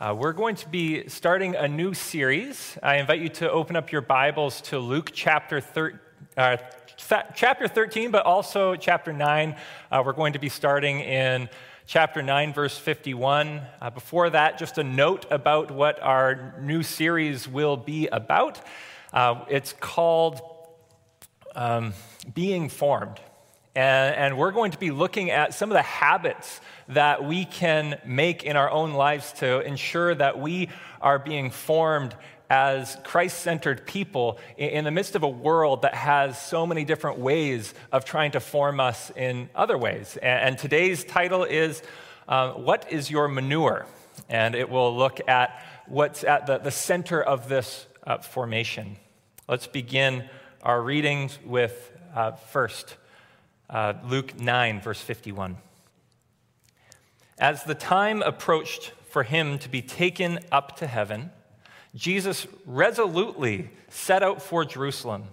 Uh, we're going to be starting a new series. I invite you to open up your Bibles to Luke chapter, thir- uh, chapter 13, but also chapter 9. Uh, we're going to be starting in chapter 9, verse 51. Uh, before that, just a note about what our new series will be about. Uh, it's called um, Being Formed. And, and, we're going to be looking at some of the habits that we can make in our own lives to ensure that we are being formed as Christ centered people in the midst of a world that has so many different ways of trying to form us in other ways. And today's title is uh, What is Your Manure? And it will look at what's at the, the center of this uh, formation. Let's begin our readings with uh, first uh, Luke 9, verse 51. As the time approached for him to be taken up to heaven, Jesus resolutely set out for Jerusalem,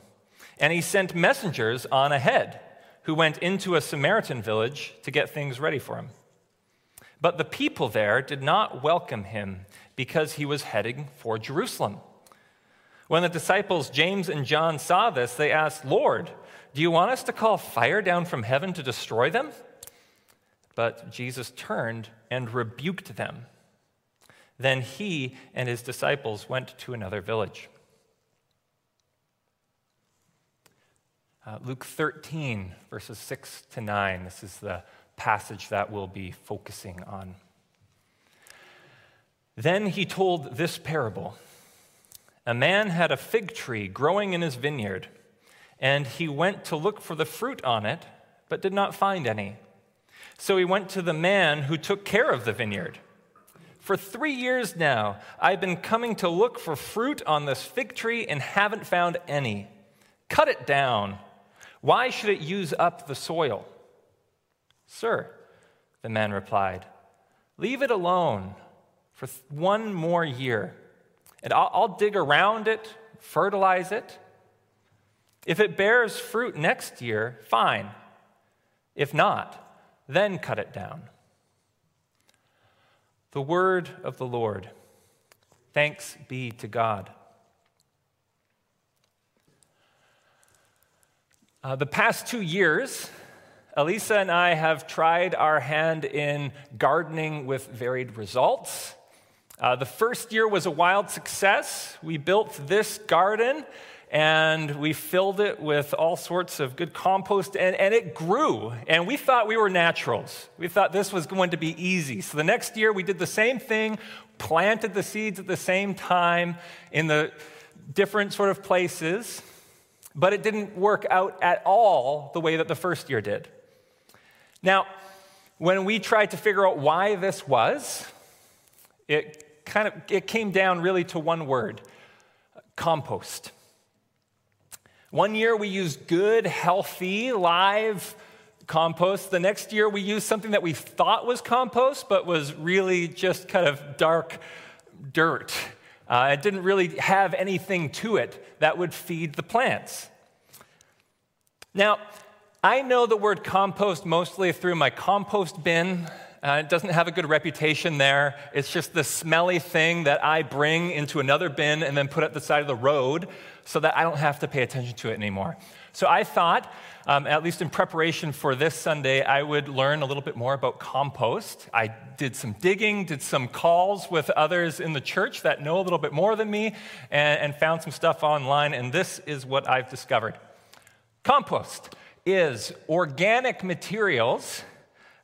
and he sent messengers on ahead who went into a Samaritan village to get things ready for him. But the people there did not welcome him because he was heading for Jerusalem. When the disciples James and John saw this, they asked, Lord, do you want us to call fire down from heaven to destroy them? But Jesus turned and rebuked them. Then he and his disciples went to another village. Uh, Luke 13, verses 6 to 9. This is the passage that we'll be focusing on. Then he told this parable A man had a fig tree growing in his vineyard, and he went to look for the fruit on it, but did not find any. So he went to the man who took care of the vineyard. For three years now, I've been coming to look for fruit on this fig tree and haven't found any. Cut it down. Why should it use up the soil? Sir, the man replied, leave it alone for one more year, and I'll, I'll dig around it, fertilize it. If it bears fruit next year, fine. If not, then cut it down. The word of the Lord. Thanks be to God. Uh, the past two years, Elisa and I have tried our hand in gardening with varied results. Uh, the first year was a wild success. We built this garden and we filled it with all sorts of good compost, and, and it grew. And we thought we were naturals. We thought this was going to be easy. So the next year, we did the same thing, planted the seeds at the same time in the different sort of places, but it didn't work out at all the way that the first year did. Now, when we tried to figure out why this was, it kind of it came down really to one word compost. One year we used good, healthy, live compost. The next year we used something that we thought was compost, but was really just kind of dark dirt. Uh, it didn't really have anything to it that would feed the plants. Now, I know the word compost mostly through my compost bin. Uh, it doesn't have a good reputation there. It's just the smelly thing that I bring into another bin and then put at the side of the road so that I don't have to pay attention to it anymore. So I thought, um, at least in preparation for this Sunday, I would learn a little bit more about compost. I did some digging, did some calls with others in the church that know a little bit more than me, and, and found some stuff online, and this is what I've discovered. Compost is organic materials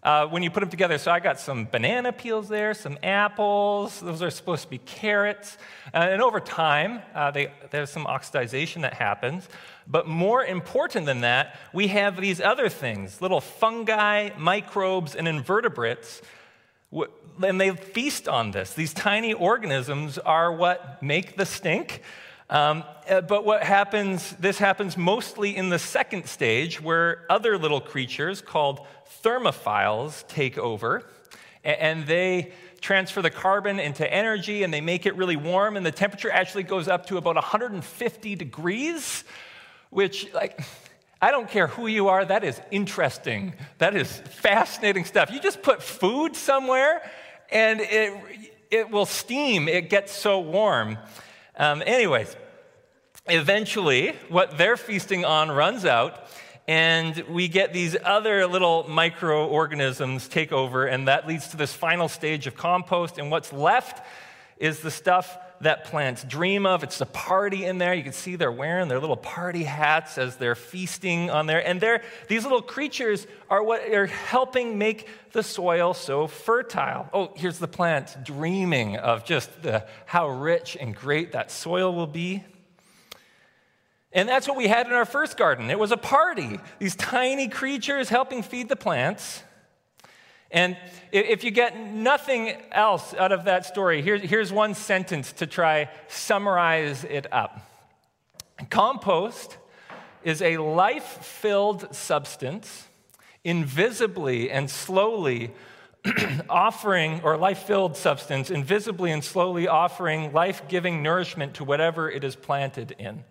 uh, when you put them together. So I got some banana peels there, some apples. Those are supposed to be carrots. Uh, and over time, uh, they, there's some oxidization that happens. But more important than that, we have these other things little fungi, microbes, and invertebrates. And they feast on this. These tiny organisms are what make the stink. Um, uh, but what happens, this happens mostly in the second stage where other little creatures called thermophiles take over and they transfer the carbon into energy and they make it really warm and the temperature actually goes up to about 150 degrees which like i don't care who you are that is interesting that is fascinating stuff you just put food somewhere and it, it will steam. It gets so warm. Um, anyways, eventually, what they're feasting on runs out, and we get these other little microorganisms take over, and that leads to this final stage of compost. And what's left is the stuff that plants dream of. It's a party in there. You can see they're wearing their little party hats as they're feasting on there. And they're, these little creatures are what are helping make the soil so fertile. Oh, here's the plant dreaming of just the, how rich and great that soil will be. And that's what we had in our first garden. It was a party. These tiny creatures helping feed the plants. And if you get nothing else out of that story, here's one sentence to try summarize it up. Compost is a life-filled substance invisibly and slowly offering or life-filled substance invisibly and slowly offering life-giving nourishment to whatever it is planted in.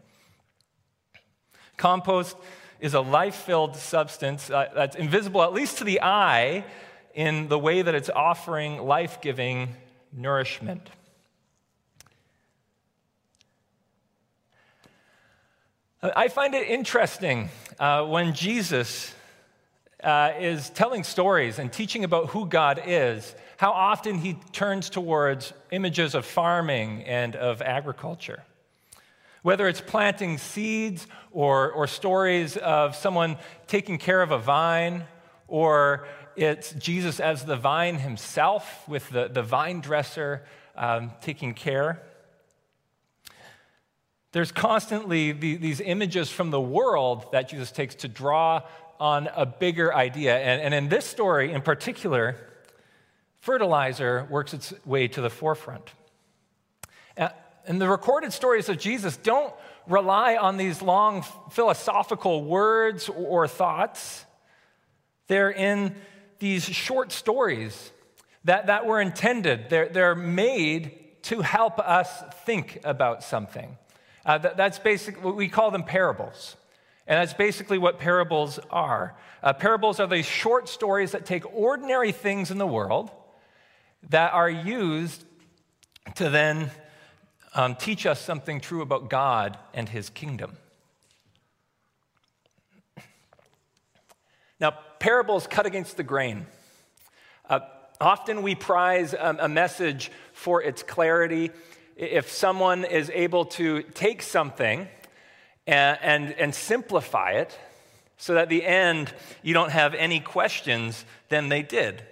Compost is a life-filled substance uh, that's invisible at least to the eye in the way that it's offering life giving nourishment. I find it interesting uh, when Jesus uh, is telling stories and teaching about who God is, how often he turns towards images of farming and of agriculture. Whether it's planting seeds or, or stories of someone taking care of a vine or it's Jesus as the vine himself, with the, the vine dresser um, taking care. There's constantly the, these images from the world that Jesus takes to draw on a bigger idea. And, and in this story in particular, fertilizer works its way to the forefront. And the recorded stories of Jesus don't rely on these long philosophical words or thoughts. They're in these short stories that, that were intended, they're, they're made to help us think about something. Uh, that, that's basically, we call them parables. And that's basically what parables are. Uh, parables are these short stories that take ordinary things in the world that are used to then um, teach us something true about God and his kingdom. Now, parables cut against the grain. Uh, often we prize a, a message for its clarity. If someone is able to take something and, and, and simplify it so that at the end you don't have any questions, then they did.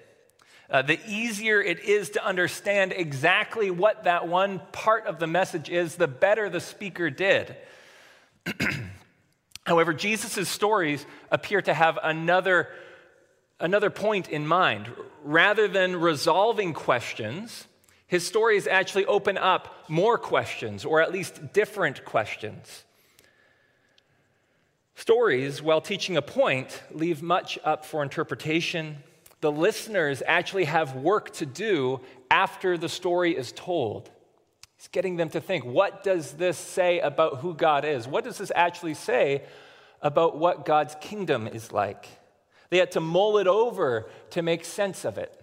Uh, the easier it is to understand exactly what that one part of the message is, the better the speaker did. However, Jesus' stories appear to have another, another point in mind. Rather than resolving questions, his stories actually open up more questions, or at least different questions. Stories, while teaching a point, leave much up for interpretation. The listeners actually have work to do after the story is told. He's getting them to think what does this say about who God is? What does this actually say about what God's kingdom is like? They had to mull it over to make sense of it.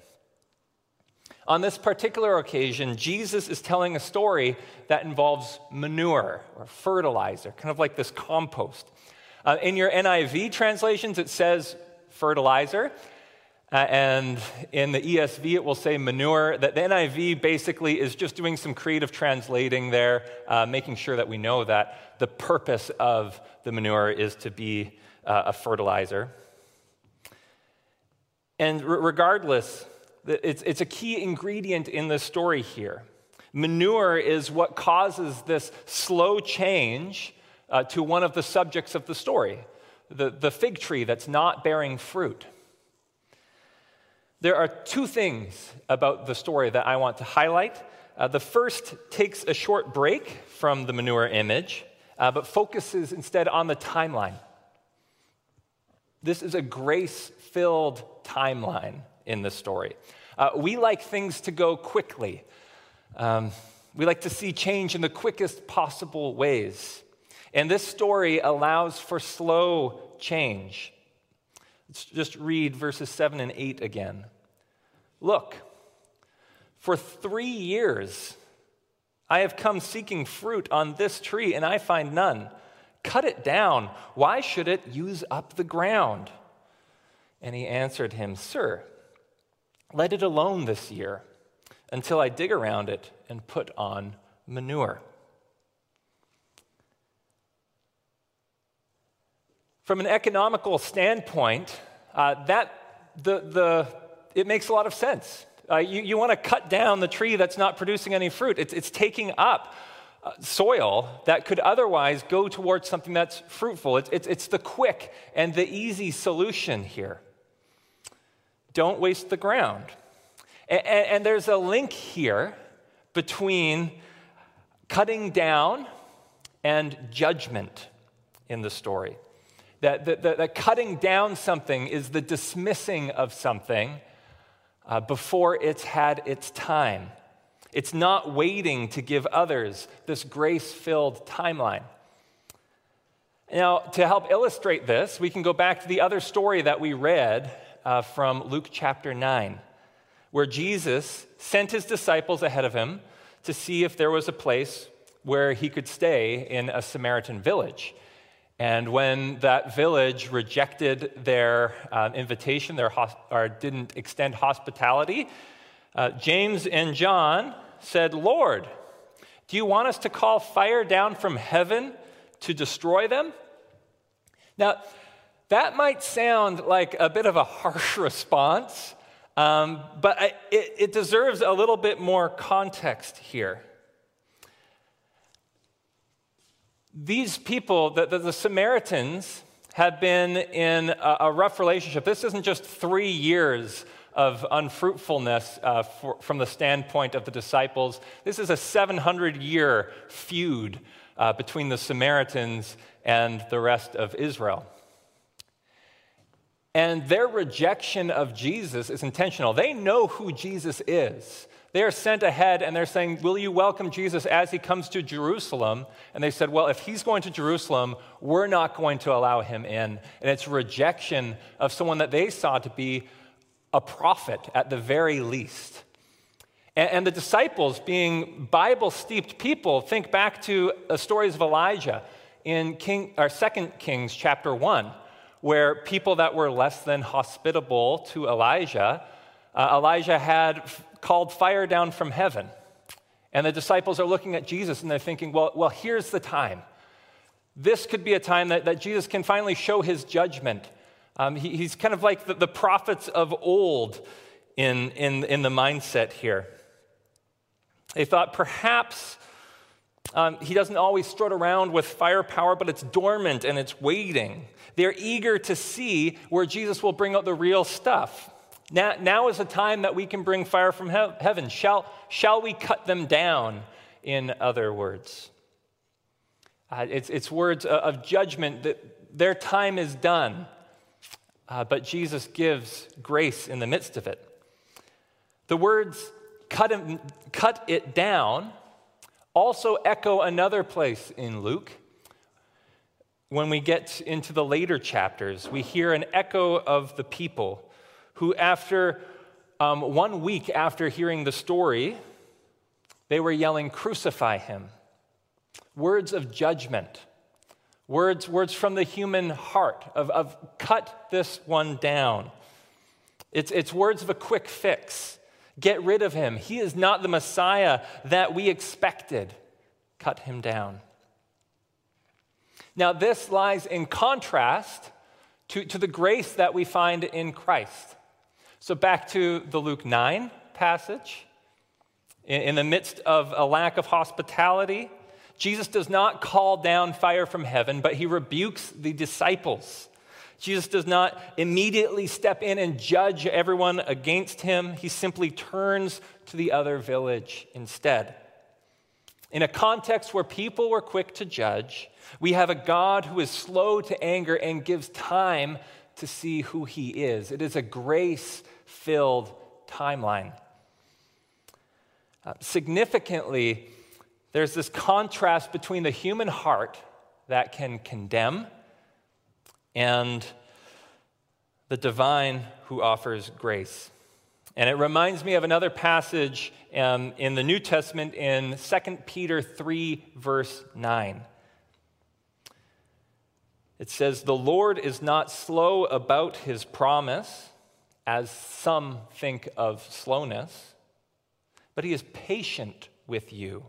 On this particular occasion, Jesus is telling a story that involves manure or fertilizer, kind of like this compost. Uh, in your NIV translations, it says fertilizer. Uh, and in the ESV, it will say manure. That the NIV basically is just doing some creative translating there, uh, making sure that we know that the purpose of the manure is to be uh, a fertilizer. And regardless, it's, it's a key ingredient in the story here. Manure is what causes this slow change uh, to one of the subjects of the story the, the fig tree that's not bearing fruit. There are two things about the story that I want to highlight. Uh, the first takes a short break from the manure image, uh, but focuses instead on the timeline. This is a grace filled timeline in the story. Uh, we like things to go quickly. Um, we like to see change in the quickest possible ways. And this story allows for slow change. Let's just read verses 7 and 8 again. Look, For three years I have come seeking fruit on this tree, and I find none. Cut it down. Why should it use up the ground? And he answered him, Sir, let it alone this year until I dig around it and put on manure. From an economical standpoint, uh, that the, the, it makes a lot of sense. Uh, you, you want to cut down the tree that's not producing any fruit. It's, it's taking up uh, soil that could otherwise go towards something that's fruitful. It's, it's, it's the quick and the easy solution here. Don't waste the ground. And, and, and there's a link here between cutting down and judgment in the story. That, that, that, that cutting down something is the dismissing of something uh, before it's had its time. It's not waiting to give others this grace filled timeline. Now, to help illustrate this, we can go back to the other story that we read uh, from Luke chapter 9, where Jesus sent his disciples ahead of him to see if there was a place where he could stay in a Samaritan village. And when that village rejected their uh, invitation, their hosp- or didn't extend hospitality, uh, James and John said, Lord, do you want us to call fire down from heaven to destroy them? Now, that might sound like a bit of a harsh response, um, but I, it, it deserves a little bit more context here. These people, the, the, the Samaritans, have been in a, a, rough relationship. This isn't just three years of unfruitfulness uh, for, from the standpoint of the disciples. This is a 700 year feud uh, between the Samaritans and the rest of Israel. And their rejection of Jesus is intentional. They know who Jesus is. They are sent ahead and they're saying, Will you welcome Jesus as he comes to Jerusalem? And they said, Well, if he's going to Jerusalem, we're not going to allow him in. And it's rejection of someone that they saw to be a prophet at the very least. And, the disciples, being Bible steeped people, think back to the stories of Elijah in King, or 2 Kings chapter 1, where people that were less than hospitable to Elijah, uh, Elijah had called fire down from heaven. And the disciples are looking at Jesus and they're thinking, well, well here's the time. This could be a time that, that Jesus can finally show his judgment. Um, he, he's kind of like the, the prophets of old in, in, in the mindset here. They thought perhaps um, he doesn't always strut around with firepower, but it's dormant and it's waiting. They're eager to see where Jesus will bring out the real stuff. Now, now is the time that we can bring fire from he- heaven. Shall, shall we cut them down, in other words? Uh, it's, it's words of judgment that their time is done, uh, but Jesus gives grace in the midst of it. The words cut, him, cut it down also echo another place in Luke. When we get into the later chapters, we hear an echo of the people who, after um, one week after hearing the story, they were yelling, Crucify him. Words of judgment, words, words from the human heart of, of cut this one down. It's, it's words of a quick fix. Get rid of him. He is not the Messiah that we expected. Cut him down. Now, this lies in contrast to, to the grace that we find in Christ. So, back to the Luke 9 passage. In, the midst of a lack of hospitality, Jesus does not call down fire from heaven, but he rebukes the disciples. Jesus does not immediately step in and judge everyone against him. He simply turns to the other village instead. In a context where people were quick to judge, we have a God who is slow to anger and gives time to see who he is. It is a grace filled timeline. Uh, significantly, there's this contrast between the human heart that can condemn and the divine who offers grace. And it reminds me of another passage um, in the New Testament in 2 Peter 3, verse 9. It says, The Lord is not slow about his promise, as some think of slowness, but he is patient with you,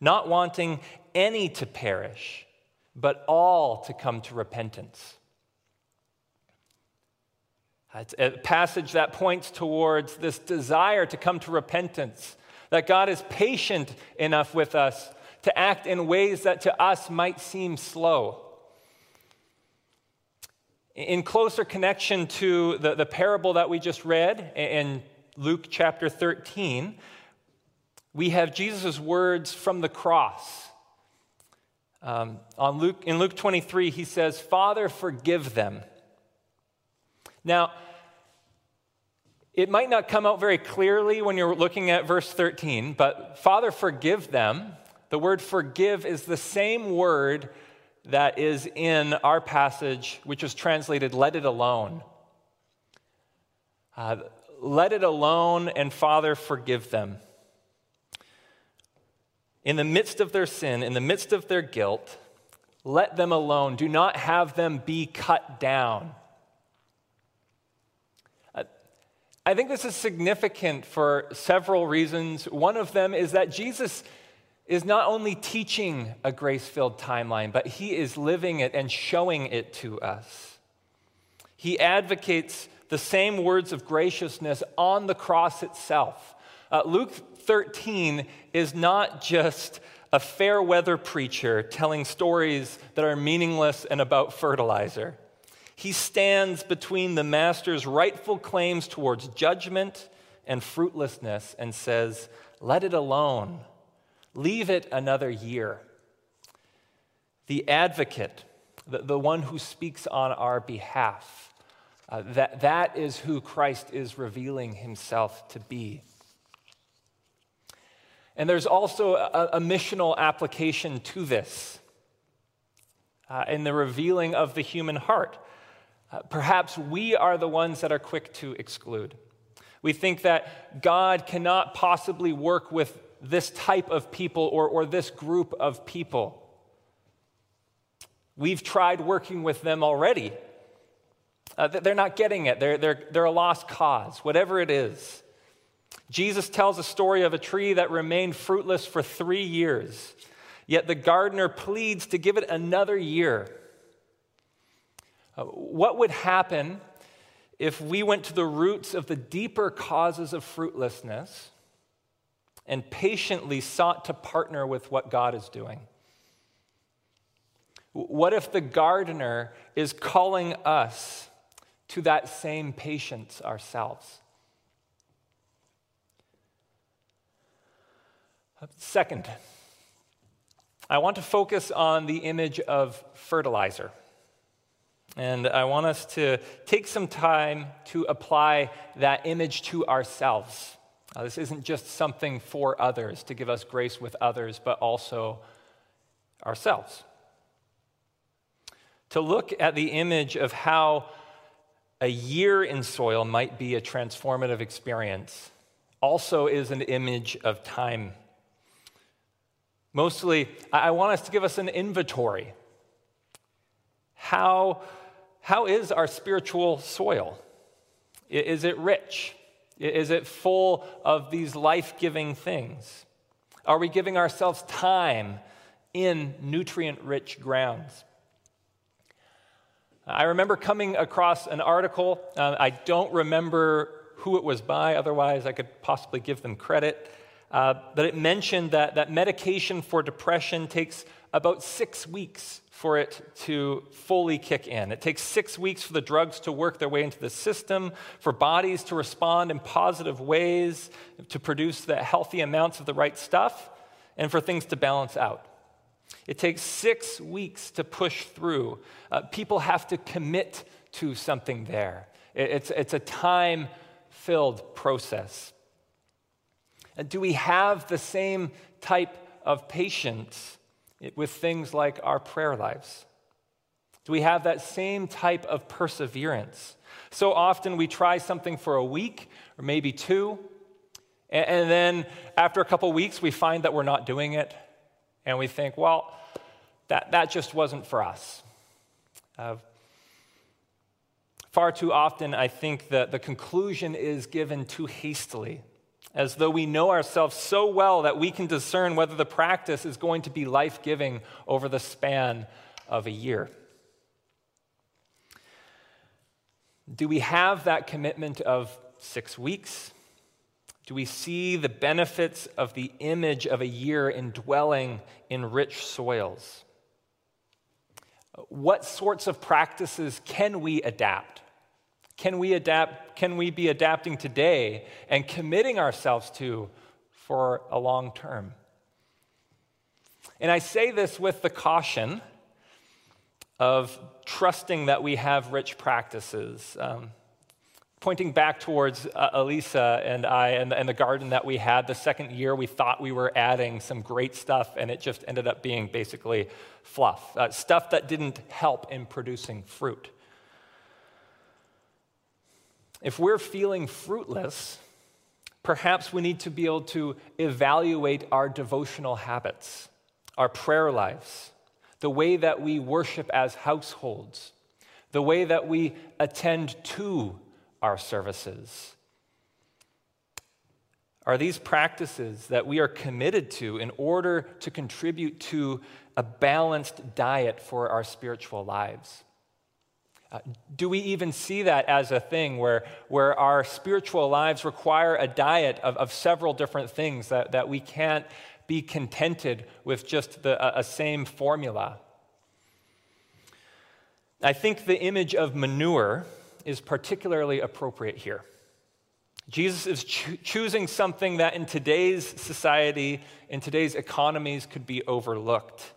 not wanting any to perish, but all to come to repentance. It's a passage that points towards this desire to come to repentance, that God is patient enough with us to act in ways that to us might seem slow. In closer connection to the, the parable that we just read in Luke chapter 13, we have Jesus' words from the cross. Um, on Luke, in Luke 23, he says, Father, forgive them. Now, it might not come out very clearly when you're looking at verse 13, but Father, forgive them. The word forgive is the same word that is in our passage, which is translated, let it alone. Uh, let it alone, and Father, forgive them. In the midst of their sin, in the midst of their guilt, let them alone. Do not have them be cut down. I think this is significant for several reasons. One of them is that Jesus is not only teaching a grace filled timeline, but he is living it and showing it to us. He advocates the same words of graciousness on the cross itself. Uh, Luke 13 is not just a fair weather preacher telling stories that are meaningless and about fertilizer. He stands between the master's rightful claims towards judgment and fruitlessness and says, Let it alone. Leave it another year. The advocate, the, the one who speaks on our behalf, uh, that, that is who Christ is revealing himself to be. And there's also a, a missional application to this uh, in the revealing of the human heart. Uh, perhaps we are the ones that are quick to exclude. We think that God cannot possibly work with this type of people or, or this group of people. We've tried working with them already. Uh, they're not getting it, they're, they're, they're a lost cause, whatever it is. Jesus tells a story of a tree that remained fruitless for three years, yet the gardener pleads to give it another year. Uh, what would happen if we went to the roots of the deeper causes of fruitlessness and patiently sought to partner with what God is doing? What if the gardener is calling us to that same patience ourselves? Second, I want to focus on the image of fertilizer. And I want us to take some time to apply that image to ourselves. Uh, this isn't just something for others to give us grace with others, but also ourselves. To look at the image of how a year in soil might be a transformative experience also is an image of time. Mostly, I want us to give us an inventory. How how is our spiritual soil? Is it rich? Is it full of these life giving things? Are we giving ourselves time in nutrient rich grounds? I remember coming across an article. Uh, I don't remember who it was by, otherwise, I could possibly give them credit. Uh, but it mentioned that, that medication for depression takes about six weeks for it to fully kick in. It takes six weeks for the drugs to work their way into the system, for bodies to respond in positive ways, to produce the healthy amounts of the right stuff, and for things to balance out. It takes six weeks to push through. Uh, people have to commit to something there. It's, it's a time filled process. Uh, do we have the same type of patience with things like our prayer lives? Do we have that same type of perseverance? So often we try something for a week or maybe two, and, then after a couple weeks we find that we're not doing it, and we think, well, that, that just wasn't for us. Uh, far too often, I think that the conclusion is given too hastily, as though we know ourselves so well that we can discern whether the practice is going to be life giving over the span of a year. Do we have that commitment of six weeks? Do we see the benefits of the image of a year indwelling in rich soils? What sorts of practices can we adapt? Can we adapt? Can we be adapting today and committing ourselves to for a long term? And I say this with the caution of trusting that we have rich practices. Um, pointing back towards uh, Elisa and I and, and, the garden that we had the second year, we thought we were adding some great stuff, and it just ended up being basically fluff uh, stuff that didn't help in producing fruit. If we're feeling fruitless, perhaps we need to be able to evaluate our devotional habits, our prayer lives, the way that we worship as households, the way that we attend to our services. Are these practices that we are committed to in order to contribute to a balanced diet for our spiritual lives? Do we even see that as a thing where, where our spiritual lives require a diet of, of several different things that, that we can't be contented with just the, a, a same formula. I think the image of manure is particularly appropriate here. Jesus is cho- choosing something that in today's society, in today's economies, could be overlooked.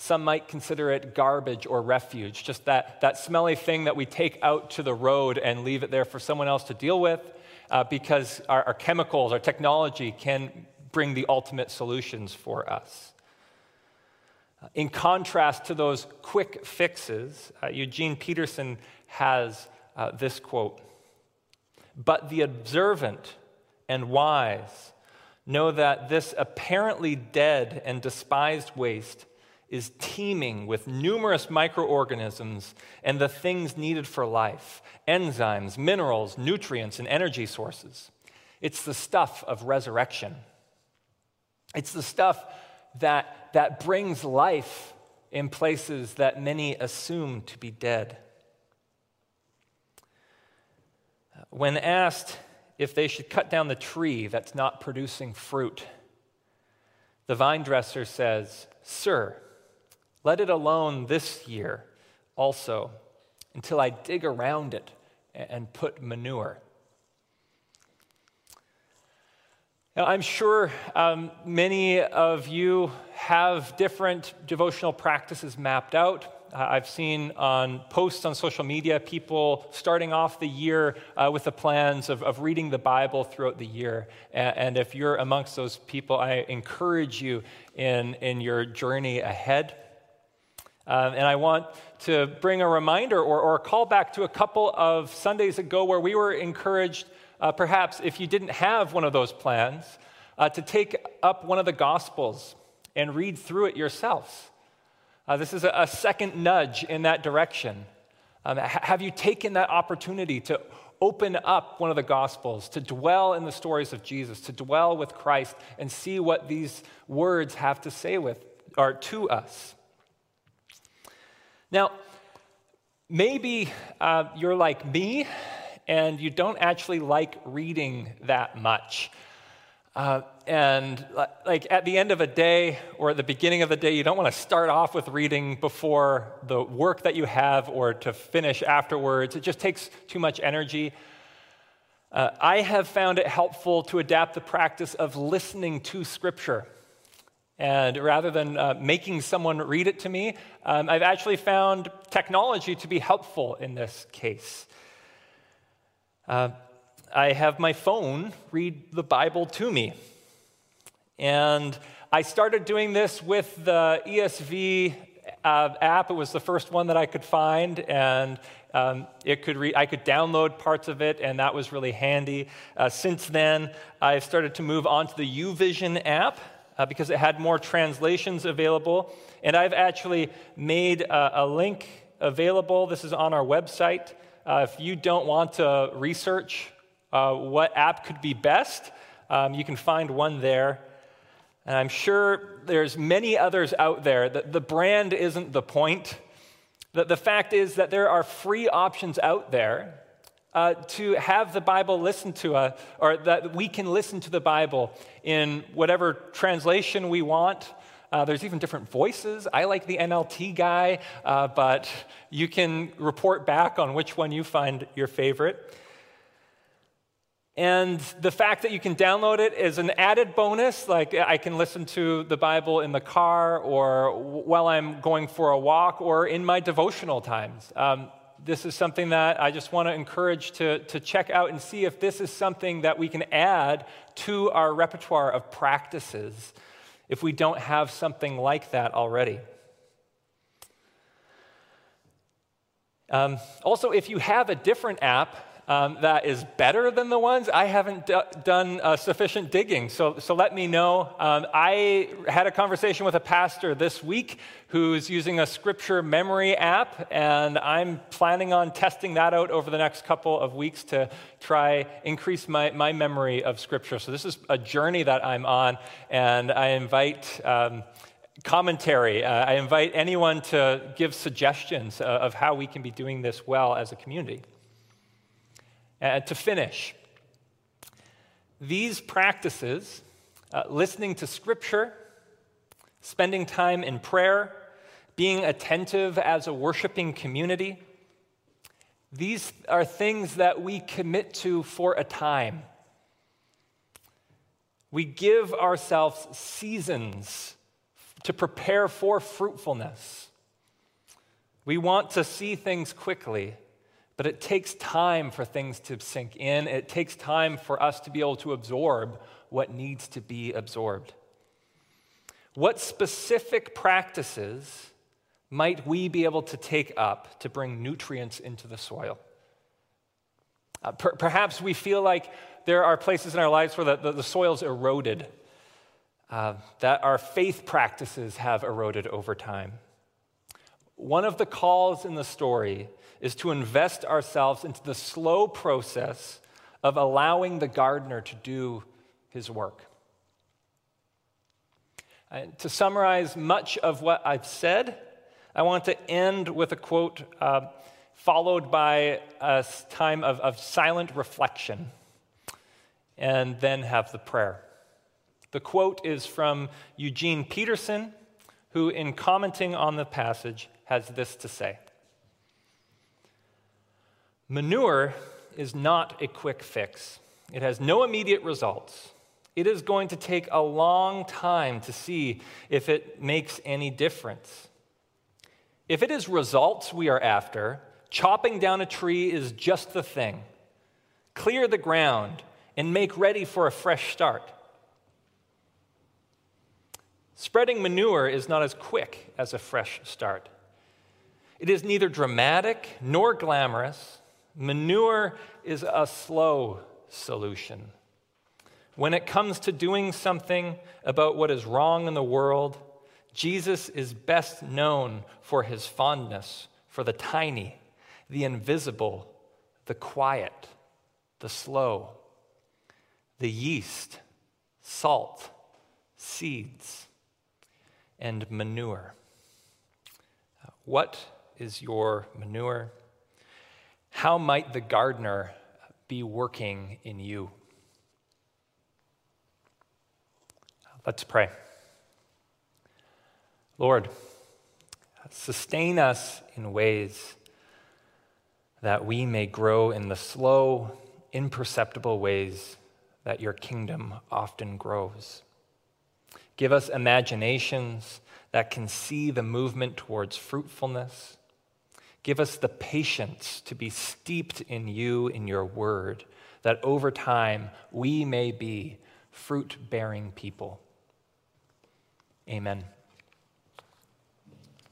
Some might consider it garbage or refuge, just that, that smelly thing that we take out to the road and leave it there for someone else to deal with uh, because our, our chemicals, our technology can bring the ultimate solutions for us. In contrast to those quick fixes, uh, Eugene Peterson has uh, this quote But the observant and wise know that this apparently dead and despised waste is teeming with numerous microorganisms and the things needed for life enzymes, minerals, nutrients, and energy sources. It's the stuff of resurrection. It's the stuff that, that brings life in places that many assume to be dead. When asked if they should cut down the tree that's not producing fruit, the vine dresser says, Sir, let it alone this year also until I dig around it and put manure. Now, I'm sure um, many of you have different devotional practices mapped out. Uh, I've seen on posts on social media people starting off the year uh, with the plans of, of reading the Bible throughout the year. And, and, if you're amongst those people, I encourage you in, in your journey ahead. Um, and I want to bring a reminder or, or a call back to a couple of Sundays ago where we were encouraged uh, perhaps if you didn't have one of those plans, uh, to take up one of the Gospels and read through it yourselves. Uh, this is a, a, second nudge in that direction. Um, ha- have you taken that opportunity to open up one of the Gospels, to dwell in the stories of Jesus, to dwell with Christ, and see what these words have to say with or to us? Now, maybe uh, you're like me and you don't actually like reading that much. Uh, and like at the end of a day or at the beginning of the day, you don't want to start off with reading before the work that you have or to finish afterwards. It just takes too much energy. Uh, I have found it helpful to adapt the practice of listening to Scripture. And rather than uh, making someone read it to me, um, I've actually found technology to be helpful in this case. Uh, I have my phone read the Bible to me. And I started doing this with the ESV uh, app. It was the first one that I could find, and um, it could re- I could download parts of it, and that was really handy. Uh, since then, I've started to move on to the YouVersion app uh, because it had more translations available. And I've actually made a, a link available. This is on our website. Uh, if you don't want to research uh, what app could be best, um, you can find one there. And I'm sure there's many others out there. that the brand isn't the point. The, the fact is that there are free options out there uh, to have the Bible listened to, us, or that we can listen to the Bible in whatever translation we want. Uh, there's even different voices. I like the NLT guy, uh, but you can report back on which one you find your favorite. And the fact that you can download it is an added bonus. Like I can listen to the Bible in the car or while I'm going for a walk or in my devotional times. Um, this is something that I just want to encourage to, to check out and see if this is something that we can add to our repertoire of practices if we don't have something like that already. Um, also, if you have a different app um, that is better than the ones, I haven't d- done uh, sufficient digging. So, so let me know. Um, I had a conversation with a pastor this week who's using a scripture memory app, and I'm planning on testing that out over the next couple of weeks to try increase my, my memory of scripture. So this is a journey that I'm on, and I invite. Um, commentary. Uh, I invite anyone to give suggestions uh, of how we can be doing this well as a community. And to finish, these practices, uh, listening to scripture, spending time in prayer, being attentive as a worshiping community, these are things that we commit to for a time. We give ourselves seasons to prepare for fruitfulness. We want to see things quickly. But it takes time for things to sink in. It takes time for us to be able to absorb what needs to be absorbed. What specific practices might we be able to take up to bring nutrients into the soil? Uh, per- perhaps we feel like there are places in our lives where the, the, the soil's eroded, uh, that our faith practices have eroded over time. One of the calls in the story is to invest ourselves into the slow process of allowing the gardener to do his work. And to summarize much of what I've said, I want to end with a quote uh, followed by a time of, of silent reflection, and then have the prayer. The quote is from Eugene Peterson, who, in commenting on the passage, has this to say Manure is not a quick fix, it has no immediate results. It is going to take a long time to see if it makes any difference. If it is results we are after, chopping down a tree is just the thing. Clear the ground and make ready for a fresh start. Spreading manure is not as quick as a fresh start. It is neither dramatic nor glamorous. Manure is a slow solution. When it comes to doing something about what is wrong in the world, Jesus is best known for his fondness for the tiny, the invisible, the quiet, the slow, the yeast, salt, seeds, and manure. What is your manure? How might the gardener be working in you? Let's pray. Lord, sustain us in ways that we may grow in the slow, imperceptible ways that your kingdom often grows. Give us imaginations that can see the movement towards fruitfulness Give us the patience to be steeped in you, in your word, that over time we may be fruit bearing people. Amen.